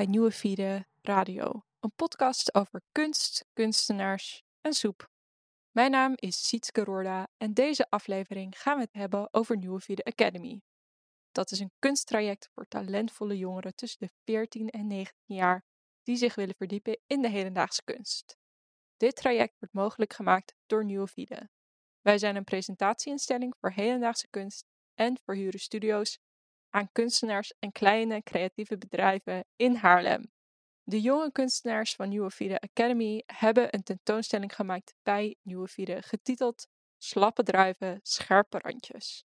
Bij Nieuwe Vide Radio, een podcast over kunst, kunstenaars en soep. Mijn naam is Sietske Roorda en deze aflevering gaan we het hebben over Nieuwe Vide Academy. Dat is een kunsttraject voor talentvolle jongeren tussen de 14 en 19 jaar die zich willen verdiepen in de hedendaagse kunst. Dit traject wordt mogelijk gemaakt door Nieuwe Vide. Wij zijn een presentatieinstelling voor hedendaagse kunst en verhuren studio's aan kunstenaars en kleine creatieve bedrijven in Haarlem. De jonge kunstenaars van Nieuwe Vide Academy hebben een tentoonstelling gemaakt bij Nieuwe Vide getiteld Slappe druiven, scherpe randjes.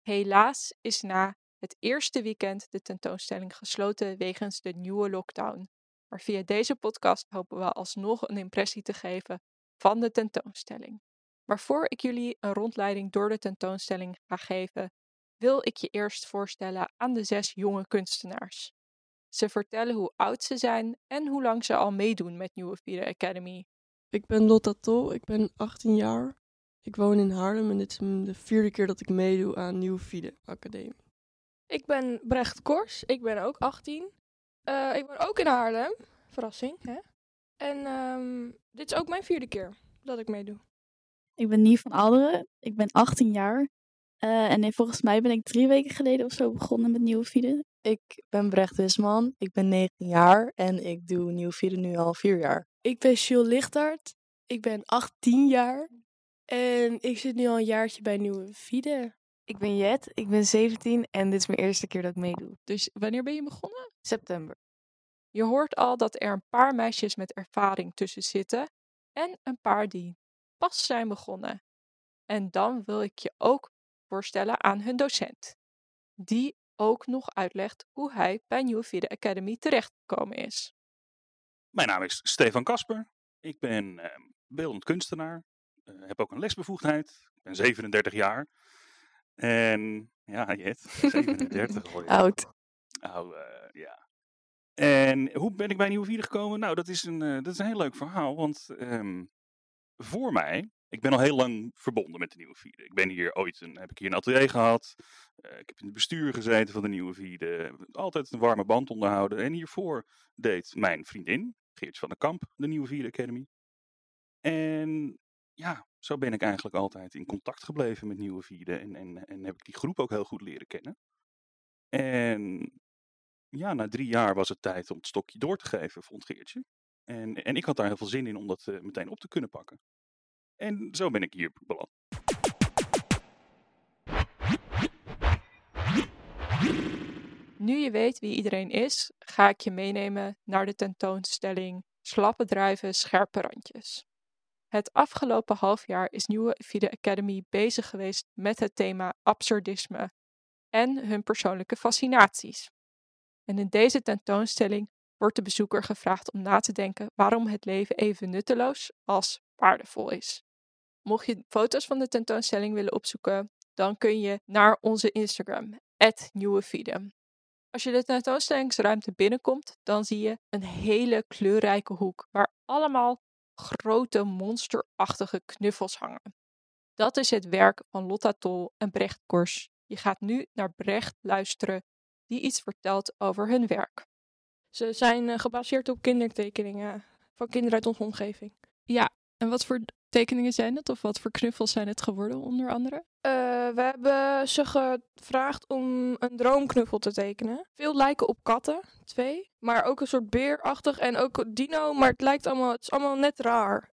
Helaas is na het eerste weekend de tentoonstelling gesloten wegens de nieuwe lockdown. Maar via deze podcast hopen we alsnog een impressie te geven van de tentoonstelling. Maar voor ik jullie een rondleiding door de tentoonstelling ga geven, wil ik je eerst voorstellen aan de zes jonge kunstenaars. Ze vertellen hoe oud ze zijn en hoe lang ze al meedoen met Nieuwe Vierde Academy. Ik ben Lotta Tol, ik ben 18 jaar. Ik woon in Haarlem en dit is de vierde keer dat ik meedoe aan Nieuwe Fide Academie. Ik ben Brecht Kors, ik ben ook 18. Uh, ik woon ook in Haarlem, verrassing hè. En um, dit is ook mijn vierde keer dat ik meedoe. Ik ben Nie van Alderen, ik ben 18 jaar. Uh, en volgens mij ben ik drie weken geleden of zo begonnen met Nieuwe Fide. Ik ben Brecht Wisman, ik ben 19 jaar en ik doe Nieuwe Fide nu al vier jaar. Ik ben Jules Lichtart, ik ben 18 jaar en ik zit nu al een jaartje bij Nieuwe Fide. Ik ben Jet, ik ben 17 en dit is mijn eerste keer dat ik meedoe. Dus wanneer ben je begonnen? September. Je hoort al dat er een paar meisjes met ervaring tussen zitten en een paar die pas zijn begonnen. En dan wil ik je ook voorstellen aan hun docent, die ook nog uitlegt hoe hij bij Nieuwe Vierde Academy terechtgekomen is. Mijn naam is Stefan Kasper. Ik ben uh, beeldend kunstenaar. Uh, heb ook een lesbevoegdheid. Ik ben 37 jaar. En ja, Jet, 37 hoor je. Oud. Oud, uh, ja. En hoe ben ik bij Nieuwe Vierde gekomen? Nou, dat is een, dat is een heel leuk verhaal. Want um, voor mij ik ben al heel lang verbonden met de Nieuwe Vierde. Ik ben hier ooit een, heb ik hier een atelier gehad. Uh, ik heb in het bestuur gezeten van de Nieuwe Vierde. Altijd een warme band onderhouden. En hiervoor deed mijn vriendin, Geertje van den Kamp, de Nieuwe Vierde Academy. En ja, zo ben ik eigenlijk altijd in contact gebleven met Nieuwe Vierde. En, en, en heb ik die groep ook heel goed leren kennen. En ja, na drie jaar was het tijd om het stokje door te geven, vond Geertje. En, en ik had daar heel veel zin in om dat uh, meteen op te kunnen pakken. En zo ben ik hier beland. Nu je weet wie iedereen is, ga ik je meenemen naar de tentoonstelling Slappe druiven, scherpe randjes. Het afgelopen half jaar is Nieuwe Vide Academy bezig geweest met het thema absurdisme en hun persoonlijke fascinaties. En in deze tentoonstelling wordt de bezoeker gevraagd om na te denken waarom het leven even nutteloos als waardevol is. Mocht je foto's van de tentoonstelling willen opzoeken, dan kun je naar onze Instagram, nieuwefeeden. Als je de tentoonstellingsruimte binnenkomt, dan zie je een hele kleurrijke hoek waar allemaal grote monsterachtige knuffels hangen. Dat is het werk van Lotta Tol en Brecht Kors. Je gaat nu naar Brecht luisteren, die iets vertelt over hun werk. Ze zijn uh, gebaseerd op kindertekeningen van kinderen uit onze omgeving. Ja, en wat voor tekeningen zijn het? Of wat voor knuffels zijn het geworden, onder andere? Uh, we hebben ze gevraagd om een droomknuffel te tekenen. Veel lijken op katten, twee. Maar ook een soort beerachtig en ook dino, maar het lijkt allemaal, het is allemaal net raar.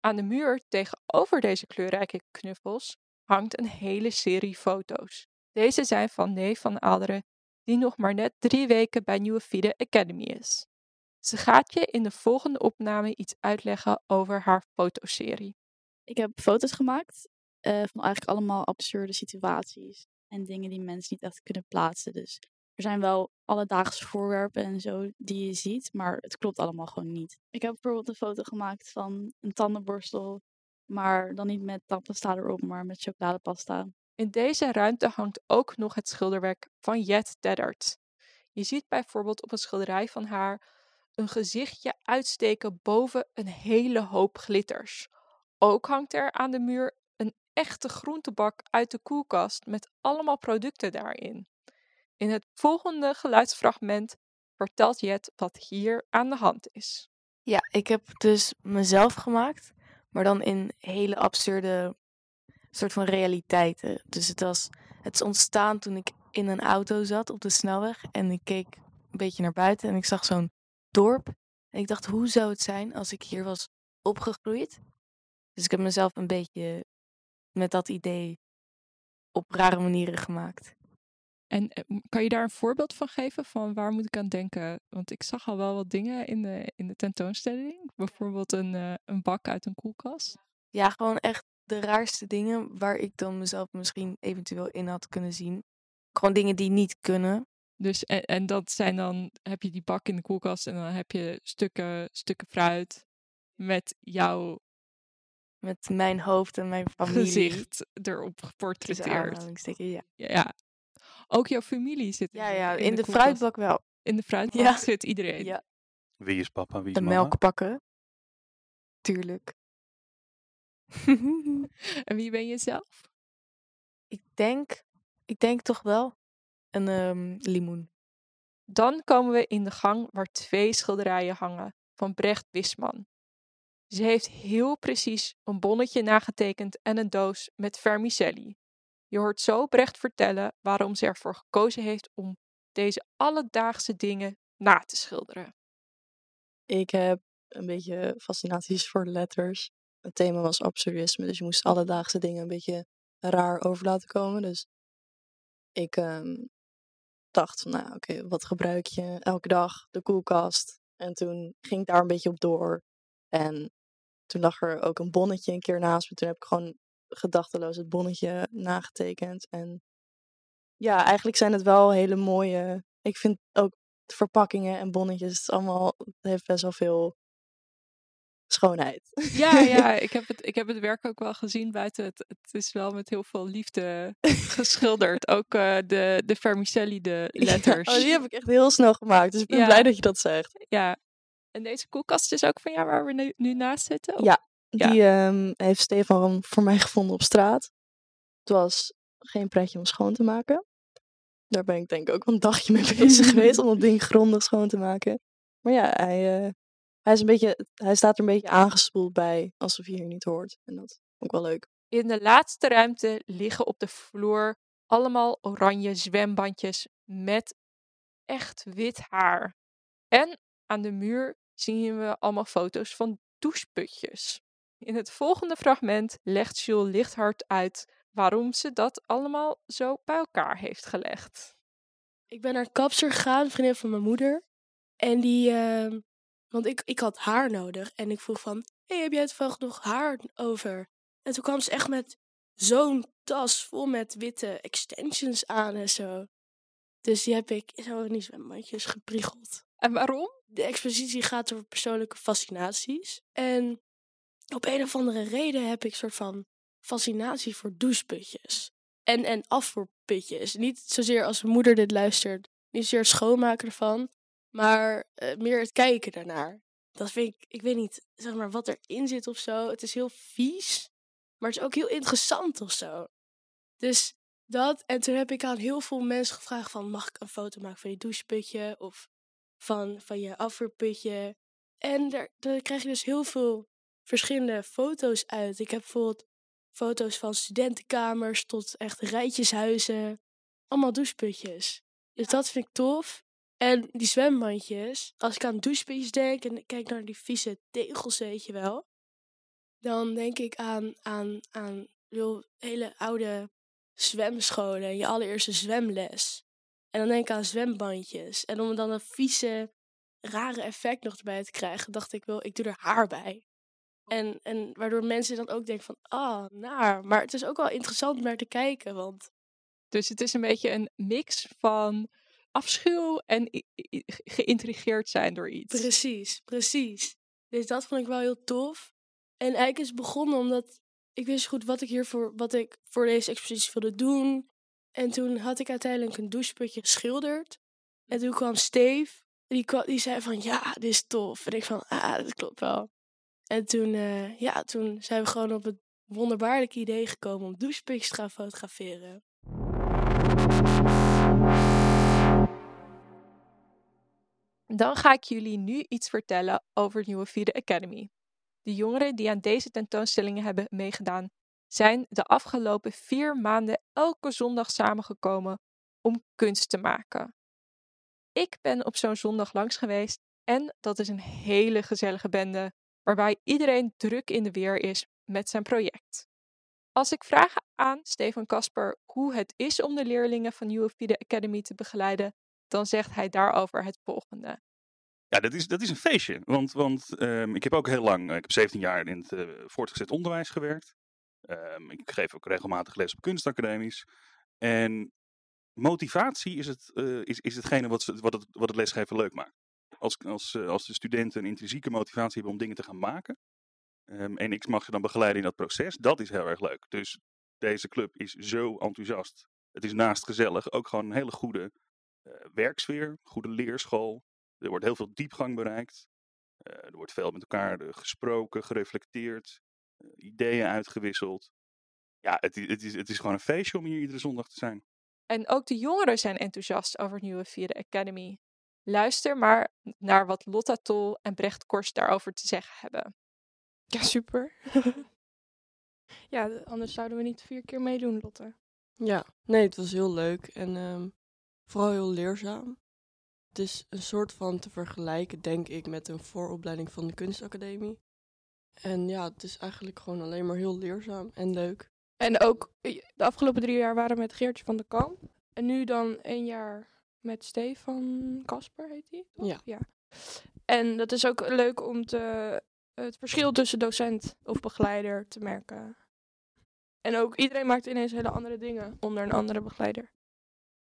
Aan de muur tegenover deze kleurrijke knuffels hangt een hele serie foto's. Deze zijn van neef van Aderen, die nog maar net drie weken bij Nieuwe Fide Academy is. Ze gaat je in de volgende opname iets uitleggen over haar fotoserie. Ik heb foto's gemaakt uh, van eigenlijk allemaal absurde situaties en dingen die mensen niet echt kunnen plaatsen. Dus er zijn wel alledaagse voorwerpen en zo die je ziet, maar het klopt allemaal gewoon niet. Ik heb bijvoorbeeld een foto gemaakt van een tandenborstel, maar dan niet met tandpasta erop, maar met chocoladepasta. In deze ruimte hangt ook nog het schilderwerk van Jet Deddert. Je ziet bijvoorbeeld op een schilderij van haar een gezichtje uitsteken boven een hele hoop glitters. Ook hangt er aan de muur een echte groentebak uit de koelkast met allemaal producten daarin. In het volgende geluidsfragment vertelt Jet wat hier aan de hand is. Ja, ik heb dus mezelf gemaakt, maar dan in hele absurde soort van realiteiten. Dus het was, het is ontstaan toen ik in een auto zat op de snelweg en ik keek een beetje naar buiten en ik zag zo'n dorp. En ik dacht, hoe zou het zijn als ik hier was opgegroeid? Dus ik heb mezelf een beetje met dat idee op rare manieren gemaakt. En eh, kan je daar een voorbeeld van geven? Van waar moet ik aan denken? Want ik zag al wel wat dingen in de, in de tentoonstelling. Bijvoorbeeld een, eh, een bak uit een koelkast. Ja, gewoon echt de raarste dingen waar ik dan mezelf misschien eventueel in had kunnen zien. Gewoon dingen die niet kunnen. Dus, en, en dat zijn dan, heb je die bak in de koelkast en dan heb je stukken, stukken fruit met jouw Met mijn hoofd en mijn familie. gezicht erop geportretteerd. ja. Ja. Ook jouw familie zit Ja, ja, in, in de fruitbak wel. In de fruitbak Ja. zit iedereen. Ja. Wie is papa, wie is De mama? melk pakken. Tuurlijk. En wie ben je zelf? ik denk, ik denk toch wel een ehm, limoen. Dan komen we in de gang waar twee schilderijen hangen van Brecht Wisman. Ze heeft heel precies een bonnetje nagetekend en een doos met vermicelli. Je hoort zo Brecht vertellen waarom ze ervoor gekozen heeft om deze alledaagse dingen na te schilderen. Ik heb een beetje fascinaties voor letters. Het thema was absurdisme, dus je moest alledaagse dingen een beetje raar over laten komen. Dus ik ehm, dacht van, nou oké, wat gebruik je elke dag? De koelkast. En toen ging ik daar een beetje op door. En toen lag er ook een bonnetje een keer naast me. Toen heb ik gewoon gedachteloos het bonnetje nagetekend. En ja, eigenlijk zijn het wel hele mooie... Ik vind ook verpakkingen en bonnetjes, het, allemaal, het heeft best wel veel schoonheid. Ja, ja, ik heb het, ik heb het werk ook wel gezien buiten. Het, het is wel met heel veel liefde geschilderd. Ook eh, de, de vermicelli, de letters. Ja, oh, die heb ik echt heel snel gemaakt, dus ik ben Ja. blij dat je dat zegt. Ja. En deze koelkast is ook van jou waar we nu, nu naast zitten? Of- Ja, Ja. Die ehm, heeft Stefan voor mij gevonden op straat. Het was geen pretje om schoon te maken. Daar ben ik denk ik ook wel een dagje mee bezig geweest om dat ding grondig schoon te maken. Maar ja, hij, eh, hij, is een beetje, hij staat er een beetje aangespoeld bij, alsof je hier niet hoort. En dat vond ik wel leuk. In de laatste ruimte liggen op de vloer allemaal oranje zwembandjes met echt wit haar. En aan de muur zien we allemaal foto's van doucheputjes. In het volgende fragment legt Jules Lichthart uit waarom ze dat allemaal zo bij elkaar heeft gelegd. Ik ben naar een kapster gegaan, een vriendin van mijn moeder. En die, ehm, want ik, ik had haar nodig. En ik vroeg van, hey, heb jij toevallig nog haar over? En toen kwam ze echt met zo'n tas vol met witte extensions aan en zo. Dus die heb ik zo in die zwembandjes gepriegeld. En waarom? De expositie gaat over persoonlijke fascinaties. En op een of andere reden heb ik soort van fascinatie voor doucheputjes. En, en afvoerputjes. Niet zozeer als mijn moeder dit luistert, niet zozeer het schoonmaken ervan, maar eh, meer het kijken daarnaar. Dat vind ik, ik weet niet, zeg maar, wat erin zit of zo. Het is heel vies, maar het is ook heel interessant of zo. Dus dat, en toen heb ik aan heel veel mensen gevraagd van, mag ik een foto maken van je doucheputje? Of van, van je afvoerputje. En daar, daar krijg je dus heel veel verschillende foto's uit. Ik heb bijvoorbeeld foto's van studentenkamers tot echt rijtjeshuizen. Allemaal doucheputjes. Dus dat vind ik tof. En die zwembandjes, als ik aan doucheputjes denk en kijk naar die vieze tegels, weet je wel. Dan denk ik aan, aan, aan hele oude zwemscholen, je allereerste zwemles. En dan denk ik aan zwembandjes. En om dan een vieze, rare effect nog erbij te krijgen, dacht ik wel, ik doe er haar bij. En, en waardoor mensen dan ook denken van, ah, naar. Maar het is ook wel interessant om naar te kijken, want Dus het is een beetje een mix van afschuw en geïntrigeerd zijn door iets. precies, precies. Dus dat vond ik wel heel tof. En eigenlijk is het begonnen omdat ik wist goed wat ik hiervoor, wat ik voor deze expositie wilde doen. En toen had ik uiteindelijk een doucheputje geschilderd. En toen kwam Steve, die, kwam, die zei van, ja, dit is tof. En ik van, ah, dat klopt wel. En toen, eh, ja, toen zijn we gewoon op het wonderbaarlijke idee gekomen om doucheputjes te gaan fotograferen. Dan ga ik jullie nu iets vertellen over Nieuwe Vierde Academy. De jongeren die aan deze tentoonstellingen hebben meegedaan, zijn de afgelopen vier maanden elke zondag samengekomen om kunst te maken. Ik ben op zo'n zondag langs geweest en dat is een hele gezellige bende, waarbij iedereen druk in de weer is met zijn project. Als ik vraag aan Stefan Kasper hoe het is om de leerlingen van Nieuwe Academy te begeleiden, dan zegt hij daarover het volgende. Ja, dat is, dat is een feestje. Want, want ehm, ik heb ook heel lang, ik heb 17 jaar in het eh, voortgezet onderwijs gewerkt. Ehm, ik geef ook regelmatig les op kunstacademies. En motivatie is, het, eh, is, is hetgene wat, ze- wat, het, wat het lesgeven leuk maakt. Als, als, eh, als de studenten een intrinsieke motivatie hebben om dingen te gaan maken. ehm, en ik mag ze dan begeleiden in dat proces, dat is heel erg leuk. Dus deze club is zo enthousiast. Het is naast gezellig ook gewoon een hele goede eh, werksfeer, goede leerschool. Er wordt heel veel diepgang bereikt. Eh, er wordt veel met elkaar eh, gesproken, gereflecteerd, eh, ideeën uitgewisseld. Ja, het, het, is, het is gewoon een feestje om hier iedere zondag te zijn. En ook de jongeren zijn enthousiast over Nieuwe Vierde Academy. Luister maar naar wat Lotta Tol en Brecht Kors daarover te zeggen hebben. Ja, super. ja, anders zouden we niet vier keer meedoen, Lotte. Ja, nee, het was heel leuk en ehm, vooral heel leerzaam. Het is een soort van te vergelijken, denk ik, met een vooropleiding van de kunstacademie. En ja, het is eigenlijk gewoon alleen maar heel leerzaam en leuk. En ook eh, de afgelopen drie jaar waren we met Geertje van der Kamp. En nu dan één jaar met Stefan Kasper, heet hij? toch? Ja. En dat is ook leuk om te, het verschil tussen docent of begeleider te merken. En ook iedereen maakt ineens hele andere dingen onder een andere begeleider.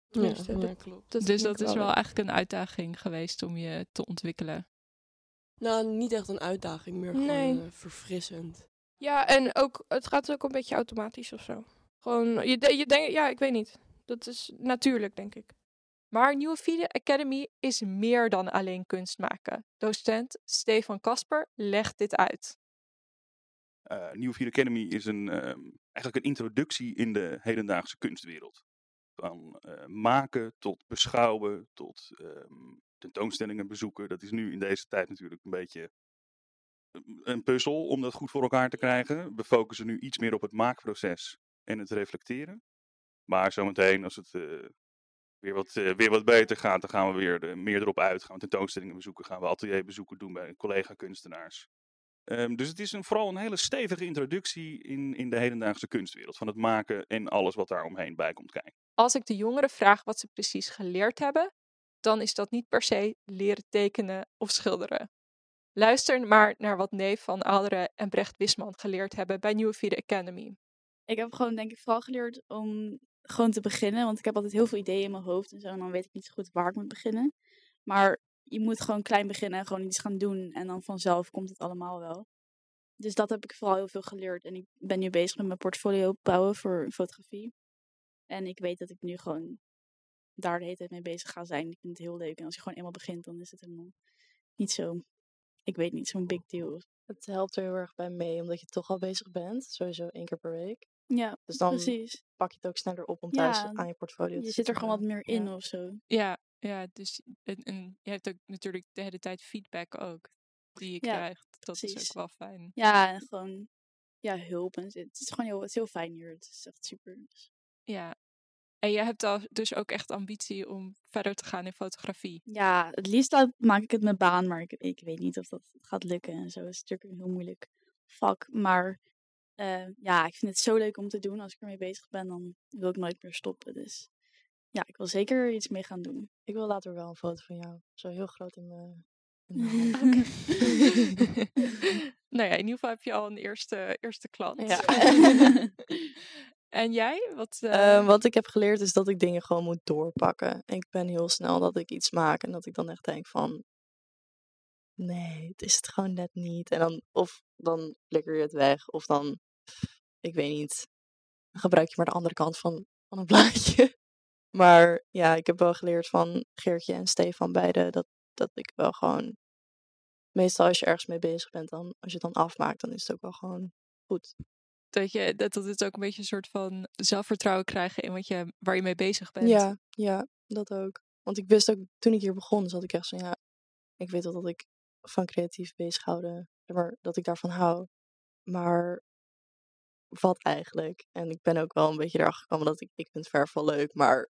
Ja, dat- klopt. dat dus dat is wel eigenlijk een uitdaging geweest om je te ontwikkelen. Nou, niet echt een uitdaging, meer gewoon Nee. eh, verfrissend. Ja, en ook, het gaat ook een beetje automatisch of zo. Gewoon, je, de- je denkt, ja, ik weet niet. Dat is natuurlijk, denk ik. Maar Nieuwe Vierde Academy is meer dan alleen kunst maken. Docent Stefan Kasper legt dit uit. Eh Nieuwe Vier Academy is een, ehm, eigenlijk een introductie in de hedendaagse kunstwereld. Van eh, maken tot beschouwen, tot ehm, tentoonstellingen bezoeken. Dat is nu in deze tijd natuurlijk een beetje een- een puzzel om dat goed voor elkaar te krijgen. We focussen nu iets meer op het maakproces en het reflecteren. Maar zometeen, als het eh, weer, wat, eh, weer wat beter gaat, dan gaan we weer meer erop uit. Gaan we tentoonstellingen bezoeken, gaan we atelierbezoeken doen bij collega-kunstenaars. Ehm, dus het is een, vooral een hele stevige introductie in, in de hedendaagse kunstwereld. Van het maken en alles wat daar omheen bij komt kijken. Als ik de jongeren vraag wat ze precies geleerd hebben, dan is dat niet per se leren tekenen of schilderen. Luister maar naar wat neef van Alderen en Brecht Wisman geleerd hebben bij Nieuwe Vierde Academy. Ik heb gewoon denk ik vooral geleerd om gewoon te beginnen. Want ik heb altijd heel veel ideeën in mijn hoofd en zo. En dan weet ik niet zo goed waar ik moet beginnen. Maar je moet gewoon klein beginnen en gewoon iets gaan doen. En dan vanzelf komt het allemaal wel. Dus dat heb ik vooral heel veel geleerd. En ik ben nu bezig met mijn portfolio bouwen voor fotografie. En ik weet dat ik nu gewoon daar de hele tijd mee bezig ga zijn. Ik vind het heel leuk. En als je gewoon eenmaal begint, dan is het helemaal niet zo, ik weet niet, zo'n big deal. Het helpt er heel erg bij mee, omdat je toch al bezig bent. Sowieso één keer per week. Ja, Dus dan precies. pak je het ook sneller op om thuis Ja, aan je portfolio te Je zit er gewoon wat meer in Ja. of zo. Ja, ja dus en, en je hebt ook natuurlijk de hele tijd feedback ook die je Ja, krijgt. Dat is ook wel fijn. Ja, en gewoon ja, hulp. En het is gewoon heel, het is heel fijn hier. Het is echt super. Dus, Ja. En je hebt al dus ook echt ambitie om verder te gaan in fotografie. ja, het liefst maak ik het mijn baan, maar ik, ik weet niet of dat gaat lukken en zo. Het is natuurlijk een heel moeilijk vak. Maar eh, ja, ik vind het zo leuk om te doen. Als ik ermee bezig ben, dan wil ik nooit meer stoppen. Dus ja, ik wil zeker iets mee gaan doen. Ik wil later wel een foto van jou. Zo heel groot in mijn... nou ja, in ieder geval heb je al een eerste, eerste klant. Ja. en jij? Wat, eh, Eh, wat ik heb geleerd is dat ik dingen gewoon moet doorpakken. Ik ben heel snel dat ik iets maak en dat ik dan echt denk van... Nee, het is het gewoon net niet. En dan, of dan flikker je het weg. Of dan, ik weet niet, dan gebruik je maar de andere kant van, van een blaadje. Maar ja, ik heb wel geleerd van Geertje en Stefan beide dat, dat ik wel gewoon... Meestal als je ergens mee bezig bent, dan, als je het dan afmaakt, dan is het ook wel gewoon goed. dat, je, dat dat het ook een beetje een soort van zelfvertrouwen krijgen in wat je, waar je mee bezig bent. Ja, ja, dat ook. Want ik wist ook, toen ik hier begon, zat ik echt zo, ja, ik weet wel dat ik van creatief bezighouden, maar, dat ik daarvan hou. Maar wat eigenlijk? En ik ben ook wel een beetje erachter gekomen dat ik, ik vind verf wel leuk, maar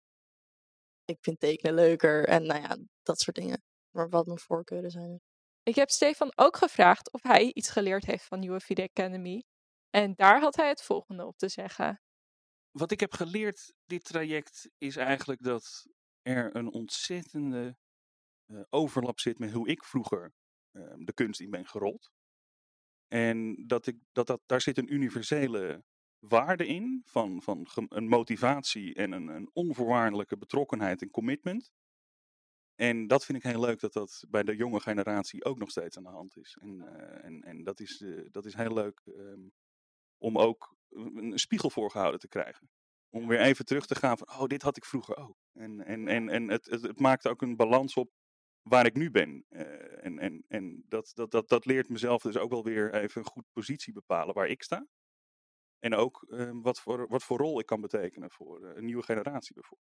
ik vind tekenen leuker en nou ja, dat soort dingen. Maar wat mijn voorkeuren zijn. Ik heb Stefan ook gevraagd of hij iets geleerd heeft van Nieuwe Vide Academy. En daar had hij het volgende op te zeggen. Wat ik heb geleerd dit traject is eigenlijk dat er een ontzettende eh, overlap zit met hoe ik vroeger eh, de kunst in ben gerold. En dat ik, dat, dat, daar zit een universele waarde in van, van een motivatie en een, een onvoorwaardelijke betrokkenheid en commitment. En dat vind ik heel leuk dat dat bij de jonge generatie ook nog steeds aan de hand is. En, eh, en, en dat, is, eh, dat is heel leuk ehm, om ook een een spiegel voorgehouden te krijgen. Om weer even terug te gaan van, oh, dit had ik vroeger ook. En, en, en, en het, het, het maakt ook een balans op waar ik nu ben. Eh, en en, en dat, dat, dat, dat leert mezelf dus ook wel weer even een goed positie bepalen waar ik sta. En ook ehm, wat, voor, wat voor rol ik kan betekenen voor eh, een nieuwe generatie bijvoorbeeld.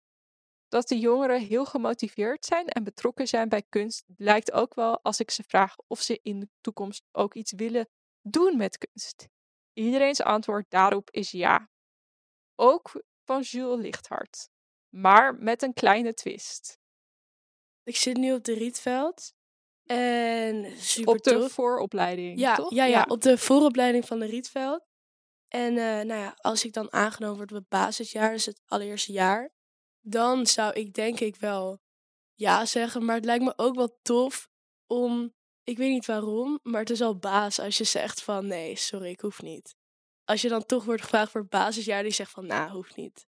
Dat de jongeren heel gemotiveerd zijn en betrokken zijn bij kunst blijkt ook wel als ik ze vraag of ze in de toekomst ook iets willen doen met kunst. Iedereen's antwoord daarop is ja. Ook van Jules Lichthart. Maar met een kleine twist. Ik zit nu op de Rietveld. En super Op de tof. vooropleiding, ja, toch? Ja, ja, op de vooropleiding van de Rietveld. En eh, nou ja, als ik dan aangenomen word op het basisjaar, dus het allereerste jaar, dan zou ik denk ik wel ja zeggen. Maar het lijkt me ook wel tof om, ik weet niet waarom, maar het is al baas als je zegt van nee, sorry, ik hoef niet. Als je dan toch wordt gevraagd voor het basisjaar, die zegt van nou, hoeft niet.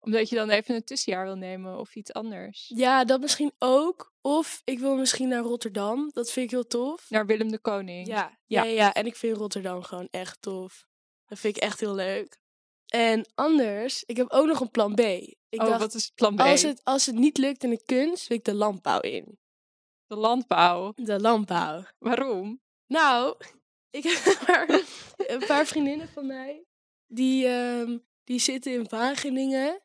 Omdat je dan even een tussenjaar wil nemen of iets anders. Ja, dat misschien ook. Of ik wil misschien naar Rotterdam. Dat vind ik heel tof. Naar Willem de Koning. Ja. ja. ja, ja. En ik vind Rotterdam gewoon echt tof. Dat vind ik echt heel leuk. En anders, ik heb ook nog een plan B. Ik oh, dacht, wat is plan B? als, het, als het niet lukt in de kunst, wil ik de landbouw in. De landbouw. De landbouw. Waarom? Nou, ik heb maar een paar vriendinnen van mij. Die, ehm, die zitten in Wageningen.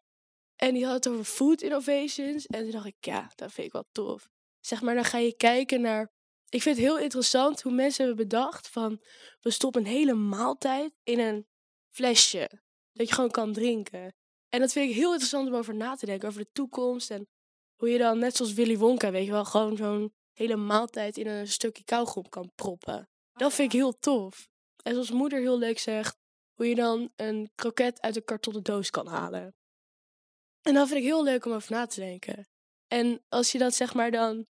En die hadden het over food innovations. En toen dacht ik, ja, dat vind ik wel tof. Zeg maar, dan ga je kijken naar... Ik vind het heel interessant hoe mensen hebben bedacht van... We stoppen een hele maaltijd in een flesje. Dat je gewoon kan drinken. En dat vind ik heel interessant om over na te denken. Over de toekomst. En hoe je dan, net zoals Willy Wonka, weet je wel... Gewoon zo'n hele maaltijd in een stukje kauwgom kan proppen. Dat vind ik heel tof. En zoals moeder heel leuk zegt, hoe je dan een kroket uit een kartonnen doos kan halen. En dat vind ik heel leuk om over na te denken. En als je dat zeg maar dan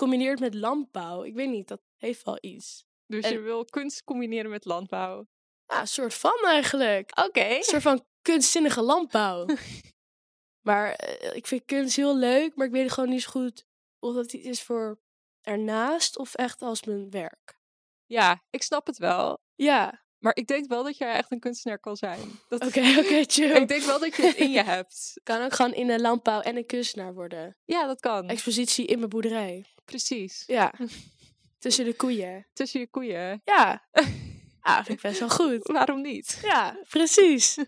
combineert met landbouw, ik weet niet, dat heeft wel iets. Dus En- je wil kunst combineren met landbouw. Ja, een soort van eigenlijk. Oké. Een soort van kunstzinnige landbouw. maar eh, ik vind kunst heel leuk, maar ik weet gewoon niet zo goed of dat iets is voor ernaast of echt als mijn werk. Ja, ik snap het wel. Ja, Maar ik denk wel dat jij echt een kunstenaar kan zijn. Oké, oké, chill. Ik denk wel dat je het in je hebt. kan ook gewoon in de landbouw en een kunstenaar worden. Ja, dat kan. Expositie in mijn boerderij. Precies. Ja. Tussen de koeien. Tussen je koeien. Ja. Ja, vind ik best wel goed. Waarom niet? Ja, precies.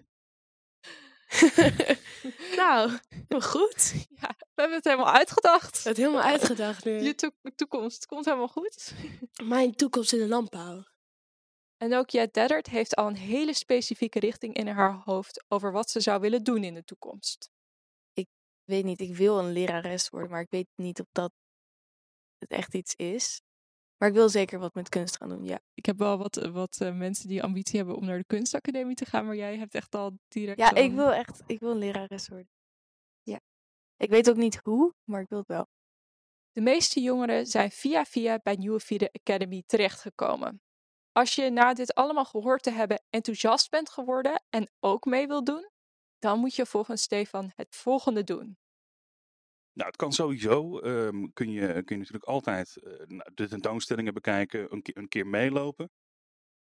nou, goed. Ja, we hebben het helemaal uitgedacht. Het helemaal uitgedacht nu. Je to- toekomst komt helemaal goed. Mijn toekomst in de landbouw. En ook Jet Deddert heeft al een hele specifieke richting in haar hoofd over wat ze zou willen doen in de toekomst. Ik weet niet, ik wil een lerares worden, maar ik weet niet of dat het echt iets is. Maar ik wil zeker wat met kunst gaan doen, ja. Ik heb wel wat, wat eh, mensen die ambitie hebben om naar de kunstacademie te gaan, maar jij hebt echt al direct. Ja, ik wil echt, ik wil een lerares worden. Ja. Ik weet ook niet hoe, maar ik wil het wel. De meeste jongeren zijn via via bij Nieuwe Vierde Academy terechtgekomen. Als je na dit allemaal gehoord te hebben enthousiast bent geworden en ook mee wilt doen, dan moet je volgens Stefan het volgende doen. Nou, het kan sowieso. ehm, kun, je, kun natuurlijk altijd eh, de tentoonstellingen bekijken, een, keer- een keer meelopen.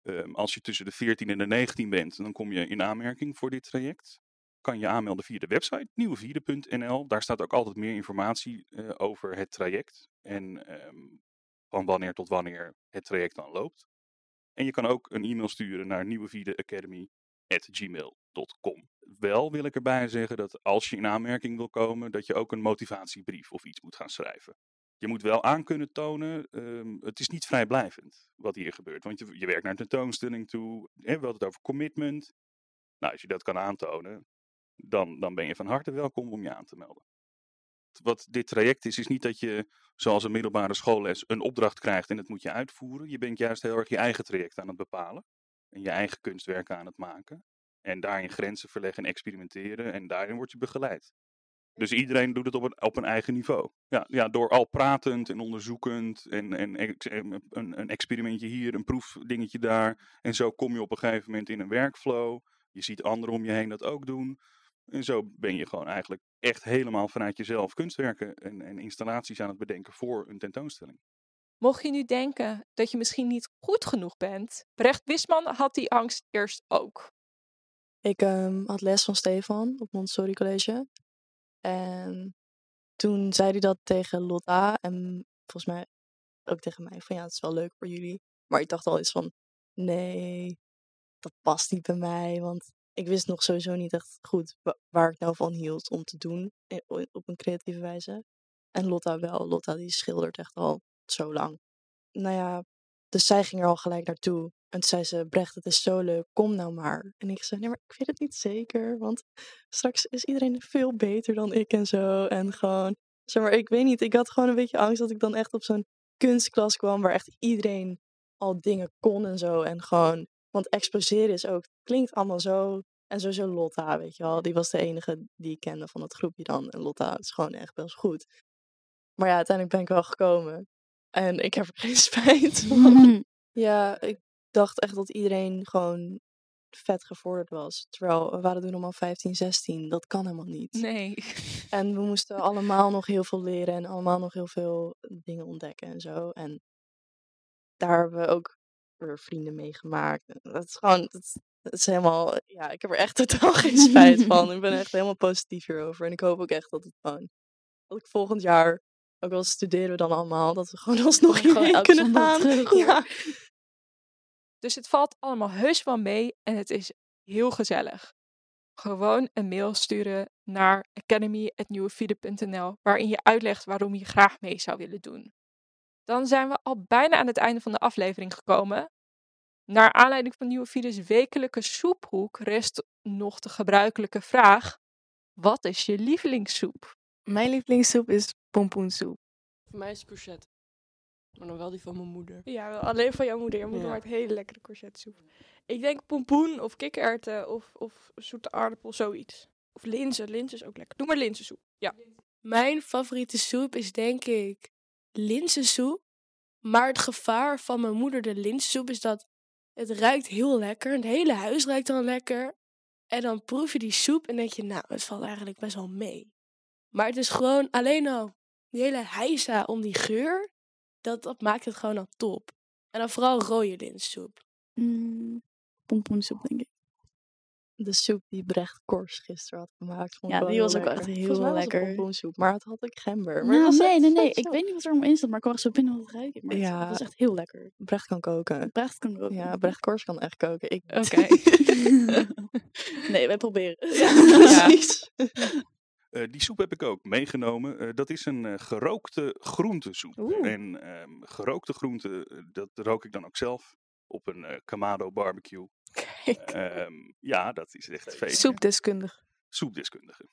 Ehm, als je tussen de 14 en de 19 bent, dan kom je in aanmerking voor dit traject. Kan je aanmelden via de website nieuwevierde.nl. Daar staat ook altijd meer informatie eh, over het traject. En ehm, van wanneer tot wanneer het traject dan loopt. En je kan ook een e-mail sturen naar nieuwevierdeacademy.gmail.com. Wel wil ik erbij zeggen dat als je in aanmerking wil komen, dat je ook een motivatiebrief of iets moet gaan schrijven. Je moet wel aan kunnen tonen, ehm, het is niet vrijblijvend wat hier gebeurt. Want je, je werkt naar een tentoonstelling toe, we hadden het over commitment. Nou, als je dat kan aantonen, dan, dan ben je van harte welkom om je aan te melden. Wat dit traject is, is niet dat je, zoals een middelbare schoolles, een opdracht krijgt en dat moet je uitvoeren. Je bent juist heel erg je eigen traject aan het bepalen. En je eigen kunstwerken aan het maken. En daarin grenzen verleggen en experimenteren. En daarin word je begeleid. Dus iedereen doet het op een, op een eigen niveau. Ja, ja, door al pratend en onderzoekend en, en en een, een experimentje hier, een proefdingetje daar. En zo kom je op een gegeven moment in een workflow. Je ziet anderen om je heen dat ook doen. En zo ben je gewoon eigenlijk echt helemaal vanuit jezelf kunstwerken en, en installaties aan het bedenken voor een tentoonstelling. Mocht je nu denken dat je misschien niet goed genoeg bent, Brecht Wisman had die angst eerst ook. Ik ehm, had les van Stefan op Montessori College. En toen zei hij dat tegen Lotta en volgens mij ook tegen mij. Van ja, het is wel leuk voor jullie. Maar ik dacht al eens van, nee, dat past niet bij mij. Want ik wist nog sowieso niet echt goed wa- waar ik nou van hield om te doen o- op een creatieve wijze. En Lotta wel. Lotta die schildert echt al zo lang. Nou ja, dus zij ging er al gelijk naartoe. En toen zei ze, Brecht, het is zo leuk, kom nou maar. En ik zei, nee, maar ik weet het niet zeker, want straks is iedereen veel beter dan ik en zo. En gewoon, zeg maar, ik weet niet, ik had gewoon een beetje angst dat ik dan echt op zo'n kunstklas kwam waar echt iedereen al dingen kon en zo. En gewoon, want exposeren is ook, klinkt allemaal zo. En sowieso Lotta, weet je wel, die was de enige die ik kende van het groepje dan. En Lotta is gewoon echt best goed. Maar ja, uiteindelijk ben ik wel gekomen. En ik heb er geen spijt van. Ja, ik dacht echt dat iedereen gewoon vet gevorderd was. Terwijl we waren toen allemaal 15, 16. Dat kan helemaal niet. Nee. En we moesten allemaal nog heel veel leren en allemaal nog heel veel dingen ontdekken en zo. En daar hebben we ook vrienden mee gemaakt. Dat is gewoon, dat is, dat is helemaal, ja, ik heb er echt totaal geen spijt van. Ik ben echt helemaal positief hierover. En ik hoop ook echt dat het gewoon, dat ik volgend jaar, ook al studeren we dan allemaal, dat we gewoon alsnog hierheen elke kunnen gaan. terug. Ja. Dus het valt allemaal heus wel mee en het is heel gezellig. Gewoon een mail sturen naar academy.nieuwefeeder.nl waarin je uitlegt waarom je graag mee zou willen doen. Dan zijn we al bijna aan het einde van de aflevering gekomen. Naar aanleiding van Nieuwe Fides wekelijke soephoek rest nog de gebruikelijke vraag: wat is je lievelingssoep? Mijn lievelingssoep is pompoensoep. Voor mij is het courgette. Maar dan wel die van mijn moeder. Ja, wel alleen van jouw moeder. Jouw moeder Ja. maakt hele lekkere courgettesoep. Ik denk pompoen of kikkererwten of, of zoete aardappel, zoiets. Of linzen. Linzen is ook lekker. Doe maar linzensoep. Ja. Mijn favoriete soep is denk ik linzensoep. Maar het gevaar van mijn moeder de linzensoep is dat het ruikt heel lekker. Het hele huis ruikt dan lekker. En dan proef je die soep en denk je, nou, het valt eigenlijk best wel mee. Maar het is gewoon alleen al die hele heisa om die geur. Dat, dat maakt het gewoon al top. En dan vooral rode linzensoep. Mm, pompoensoep, denk ik. De soep die Brecht Kors gisteren had gemaakt. Vond Ja, ik wel die was ook lekker. echt heel was lekker. pompoensoep, maar het had ook gember. Maar het Nou, was nee, nee, nee. Ik zo. weet niet wat er allemaal in zat, maar ik kwam zo binnen wat ruiken. Maar Ja. het was echt heel lekker. Brecht kan koken. Brecht kan ook. Ja, Brecht Kors kan echt koken. Ik Oké. nee, wij proberen. Ja, precies. Eh, die soep heb ik ook meegenomen. Eh, dat is een eh, gerookte groentesoep. Oeh. En ehm, gerookte groenten, dat rook ik dan ook zelf op een eh, Kamado barbecue. Ehm, ja, dat is echt feest. Soepdeskundig. Soepdeskundige.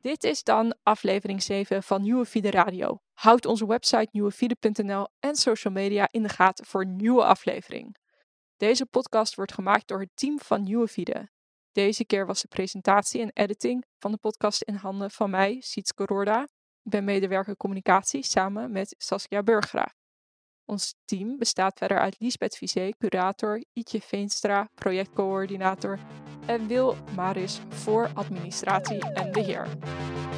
Dit is dan aflevering 7 van Nieuwe Fiede Radio. Houd onze website nieuwefiede.nl en social media in de gaten voor een nieuwe aflevering. Deze podcast wordt gemaakt door het team van Nieuwe Fiede. Deze keer was de presentatie en editing van de podcast in handen van mij, Sietske Roorda. Ik ben medewerker communicatie samen met Saskia Burgraaf. Ons team bestaat verder uit Lisbeth Vizé, curator, Ietje Veenstra, projectcoördinator en Wil Maris voor administratie en beheer.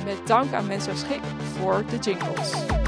Met dank aan Menso Schik voor de jingles.